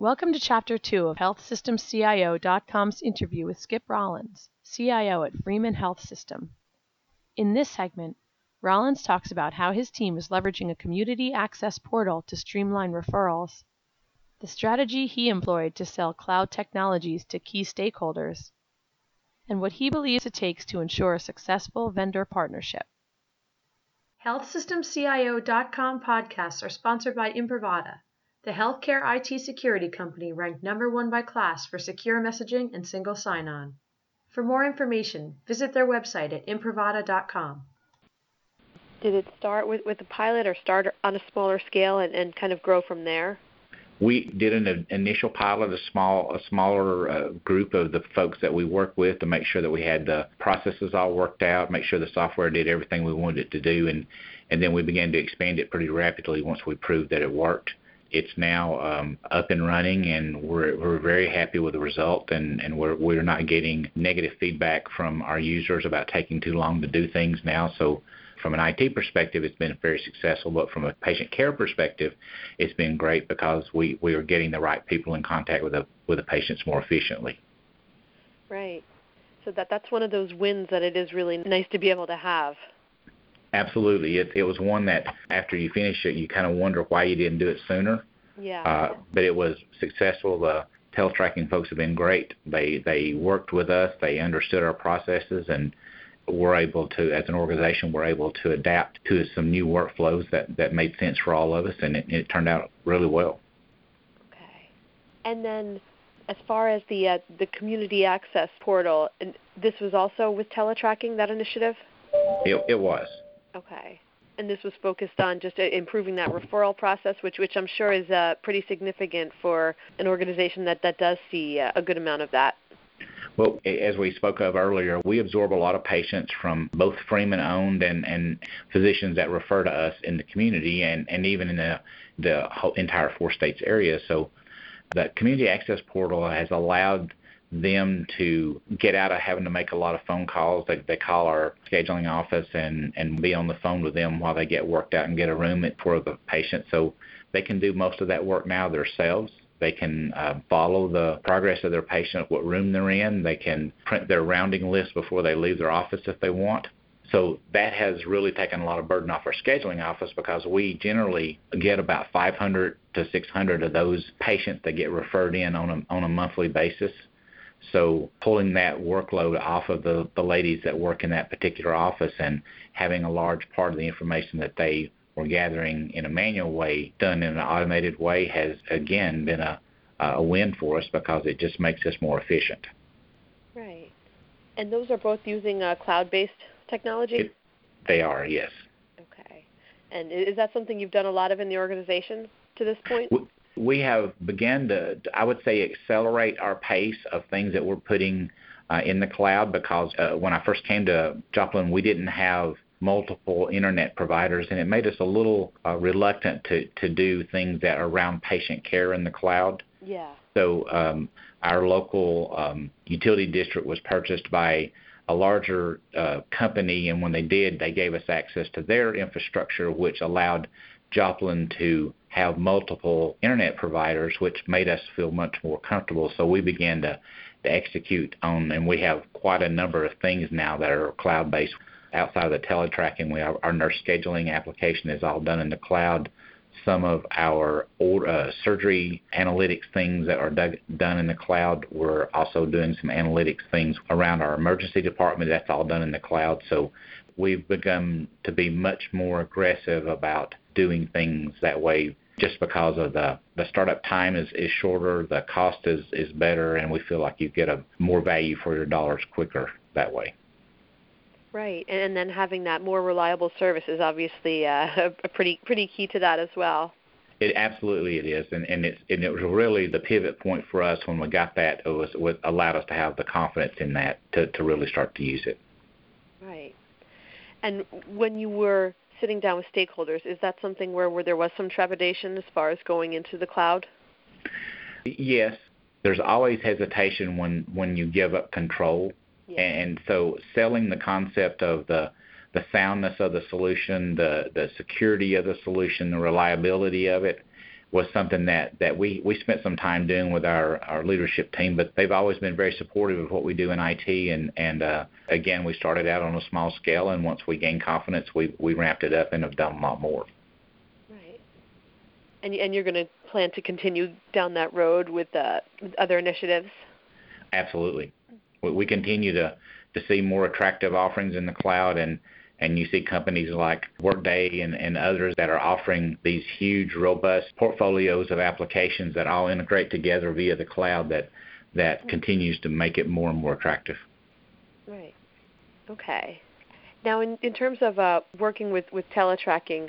Welcome to Chapter 2 of HealthSystemCIO.com's interview with Skip Rollins, CIO at Freeman Health System. In this segment, Rollins talks about how his team is leveraging a community access portal to streamline referrals, the strategy he employed to sell cloud technologies to key stakeholders, and what he believes it takes to ensure a successful vendor partnership. HealthSystemCIO.com podcasts are sponsored by Imprivata, the healthcare IT security company ranked number one by KLAS for secure messaging and single sign-on. For more information, visit their website at imprivata.com. Did it start with, with a pilot or start on a smaller scale and, and kind of grow from there? We did an initial pilot, a small, a smaller uh, group of the folks that we work with to make sure that we had the processes all worked out, make sure the software did everything we wanted it to do, and and then we began to expand it pretty rapidly once we proved that it worked. It's now um, up and running, and we're we're very happy with the result, and and we're we're not getting negative feedback from our users about taking too long to do things now. So from an IT perspective, it's been very successful, but from a patient care perspective, it's been great because we, we are getting the right people in contact with the with the patients more efficiently. Right. So that that's one of those wins that it is really nice to be able to have. Absolutely. It it was one that after you finish it, you kind of wonder why you didn't do it sooner. Yeah. Uh, but it was successful. The teletracking folks have been great. They they worked with us. They understood our processes and we're able to, as an organization, we're able to adapt to some new workflows that, that made sense for all of us, and it, it turned out really well. Okay. And then, as far as the uh, the community access portal, and this was also with teletracking that initiative. It, it was. Okay. And this was focused on just uh, improving that referral process, which which I'm sure is uh, pretty significant for an organization that that does see uh, a good amount of that. Well, as we spoke of earlier, we absorb a lot of patients from both Freeman owned and, and physicians that refer to us in the community and, and even in the, the entire four states area. So the community access portal has allowed them to get out of having to make a lot of phone calls. They, they call our scheduling office and, and be on the phone with them while they get worked out and get a room for the patient. So they can do most of that work now themselves. They can uh, follow the progress of their patient, what room they're in. They can print their rounding list before they leave their office if they want. So that has really taken a lot of burden off our scheduling office because we generally get about 500 to 600 of those patients that get referred in on a, on a monthly basis. So pulling that workload off of the, the ladies that work in that particular office and having a large part of the information that they were gathering in a manual way done in an automated way has again been a a win for us because it just makes us more efficient. Right. And those are both using uh, cloud-based technology? It, they are, yes. Okay. And is that something you've done a lot of in the organization to this point? We, have begun to, I would say, accelerate our pace of things that we're putting uh, in the cloud because uh, when I first came to Joplin, we didn't have multiple internet providers, and it made us a little uh, reluctant to, to do things that are around patient care in the cloud. Yeah. So um, our local um, utility district was purchased by a larger uh, company, and when they did, they gave us access to their infrastructure, which allowed Joplin to have multiple internet providers, which made us feel much more comfortable. So we began to, to execute on, and we have quite a number of things now that are cloud based outside of the teletracking, we have our nurse scheduling application is all done in the cloud. Some of our old, uh, surgery analytics things that are dug, done in the cloud. We're also doing some analytics things around our emergency department. That's all done in the cloud. So we've begun to be much more aggressive about doing things that way just because of the the startup time is, is shorter, the cost is, is better, and we feel like you get a more value for your dollars quicker that way. Right, and then having that more reliable service is obviously uh, a pretty pretty key to that as well. It absolutely it is, and and it's and it was really the pivot point for us when we got that. It was what allowed us to have the confidence in that to to really start to use it. Right, and when you were sitting down with stakeholders, is that something where where there was some trepidation as far as going into the cloud? Yes, there's always hesitation when when you give up control yeah. And so selling the concept of the the soundness of the solution, the the security of the solution, the reliability of it, was something that that we we spent some time doing with our our leadership team but they've always been very supportive of what we do in IT and and uh again we started out on a small scale and once we gained confidence we we ramped it up and have done a lot more. Right. And and you're going to plan to continue down that road with uh with other initiatives? Absolutely we, continue to to see more attractive offerings in the cloud and and you see companies like Workday and, and others that are offering these huge, robust portfolios of applications that all integrate together via the cloud that that continues to make it more and more attractive. Right. Okay. Now, in, in terms of uh, working with, with teletracking,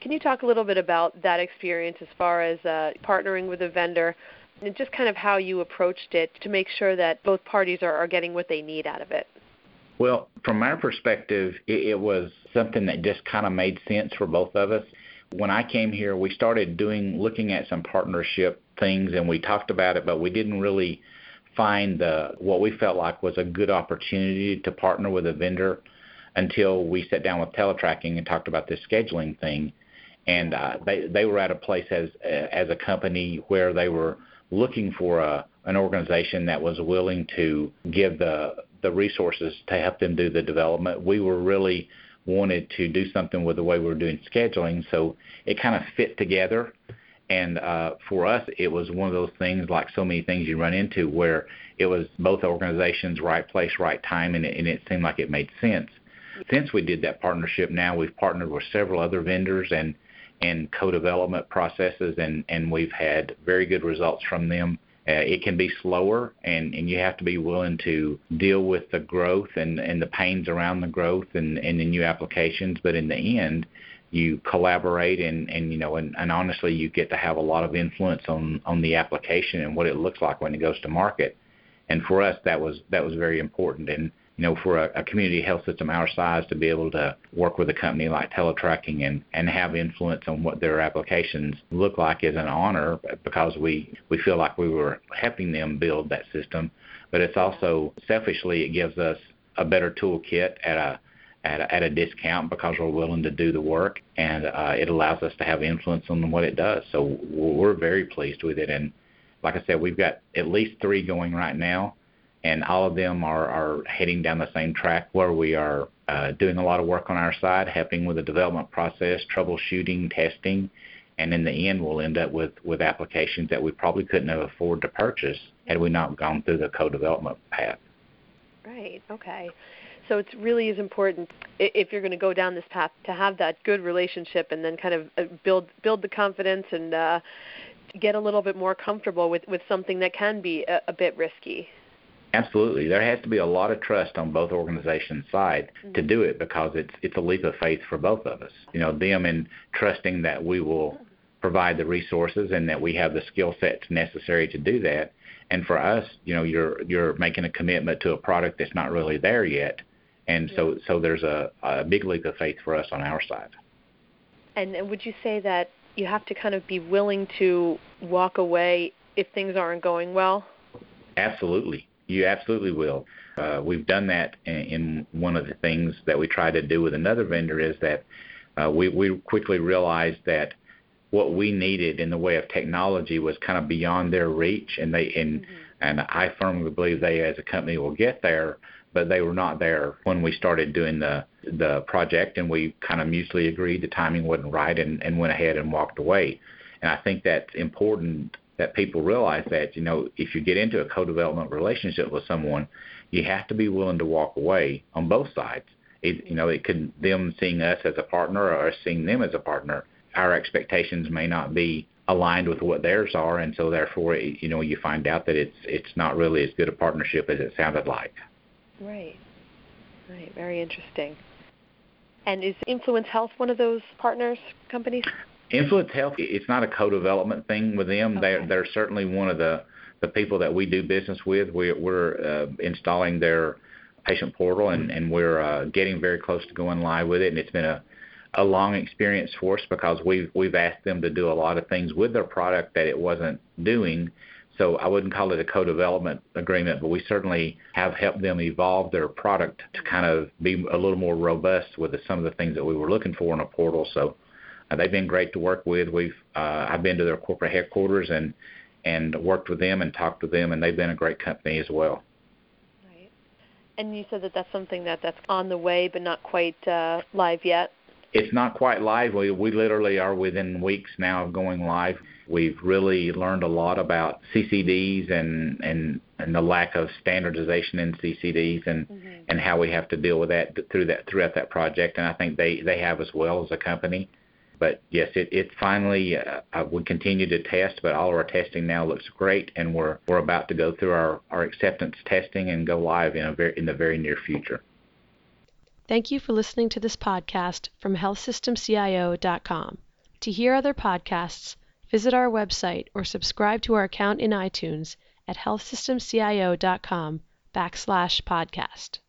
can you talk a little bit about that experience as far as uh, partnering with a vendor and just kind of how you approached it to make sure that both parties are, are getting what they need out of it? Well, from our perspective, it, it was something that just kind of made sense for both of us. When I came here, we started doing looking at some partnership things, and we talked about it, but we didn't really find the what we felt like was a good opportunity to partner with a vendor until we sat down with teletracking and talked about this scheduling thing. And uh, they they were at a place as as a company where they were looking for a an organization that was willing to give the the resources to help them do the development. We were really wanted to do something with the way we were doing scheduling, so it kind of fit together. And uh, for us, it was one of those things, like so many things you run into, where it was both organizations, right place, right time, and it, and it seemed like it made sense. Since we did that partnership, now we've partnered with several other vendors and and co-development processes, and and we've had very good results from them. Uh, it can be slower, and, and you have to be willing to deal with the growth and, and the pains around the growth and, and the new applications. But in the end, you collaborate and, and you know and, and honestly you get to have a lot of influence on on the application and what it looks like when it goes to market and for us that was that was very important and you know, for a, a community health system our size to be able to work with a company like Teletracking and, and have influence on what their applications look like is an honor because we, we feel like we were helping them build that system. But it's also selfishly it gives us a better toolkit at a at a, at a discount because we're willing to do the work and uh, it allows us to have influence on what it does. So we're very pleased with it and like I said, we've got at least three going right now and all of them are, are heading down the same track where we are uh, doing a lot of work on our side, helping with the development process, troubleshooting, testing, and in the end, we'll end up with, with applications that we probably couldn't have afforded to purchase had we not gone through the co-development path. Right. Okay. So it really is important if you're going to go down this path to have that good relationship and then kind of uh, build build the confidence and uh, get a little bit more comfortable with with something that can be a, a bit risky. Absolutely, there has to be a lot of trust on both organizations' side mm-hmm. to do it because it's it's a leap of faith for both of us. You know, them in trusting that we will provide the resources and that we have the skill sets necessary to do that. And for us, you know, you're you're making a commitment to a product that's not really there yet, and so so there's a, a big leap of faith for us on our side. And, and would you say that you have to kind of be willing to walk away if things aren't going well? Absolutely you absolutely will. Uh, we've done that in, in one of the things that we try to do with another vendor is that uh, we, we quickly realized that what we needed in the way of technology was kind of beyond their reach, and they and mm-hmm. and I firmly believe they as a company will get there, but they were not there when we started doing the the project, and we kind of mutually agreed the timing wasn't right, and and went ahead and walked away. And I think that's important that people realize that you know if you get into a co-development relationship with someone, you have to be willing to walk away on both sides. It, you know, it could them seeing us as a partner or us seeing them as a partner. Our expectations may not be aligned with what theirs are, and so therefore, you know, you find out that it's it's not really as good a partnership as it sounded like. Right. Right. Very interesting. And is Influence Health one of those partners companies? Influence Health, it's not a co-development thing with them. Okay. They're they're certainly one of the the people that we do business with. We're, we're uh, installing their patient portal and and we're uh, getting very close to going live with it. And it's been a a long experience for us because we've we've asked them to do a lot of things with their product that it wasn't doing. So I wouldn't call it a co-development agreement, but we certainly have helped them evolve their product to kind of be a little more robust with some of the things that we were looking for in a portal. So they've been great to work with. We've uh, I've been to their corporate headquarters and and worked with them and talked with them, and they've been a great company as well. Right. And you said that that's something that that's on the way, but not quite uh, live yet. It's not quite live. We we literally are within weeks now of going live. We've really learned a lot about CCDs and and and the lack of standardization in CCDs and mm-hmm. and how we have to deal with that through that throughout that project. And I think they they have as well as a company. But yes, it it finally uh, uh, we continue to test, but all of our testing now looks great, and we're we're about to go through our our acceptance testing and go live in a very in the very near future. Thank you for listening to this podcast from healthsystemcio.com. To hear other podcasts, visit our website or subscribe to our account in iTunes at healthsystemcio.com backslash podcast.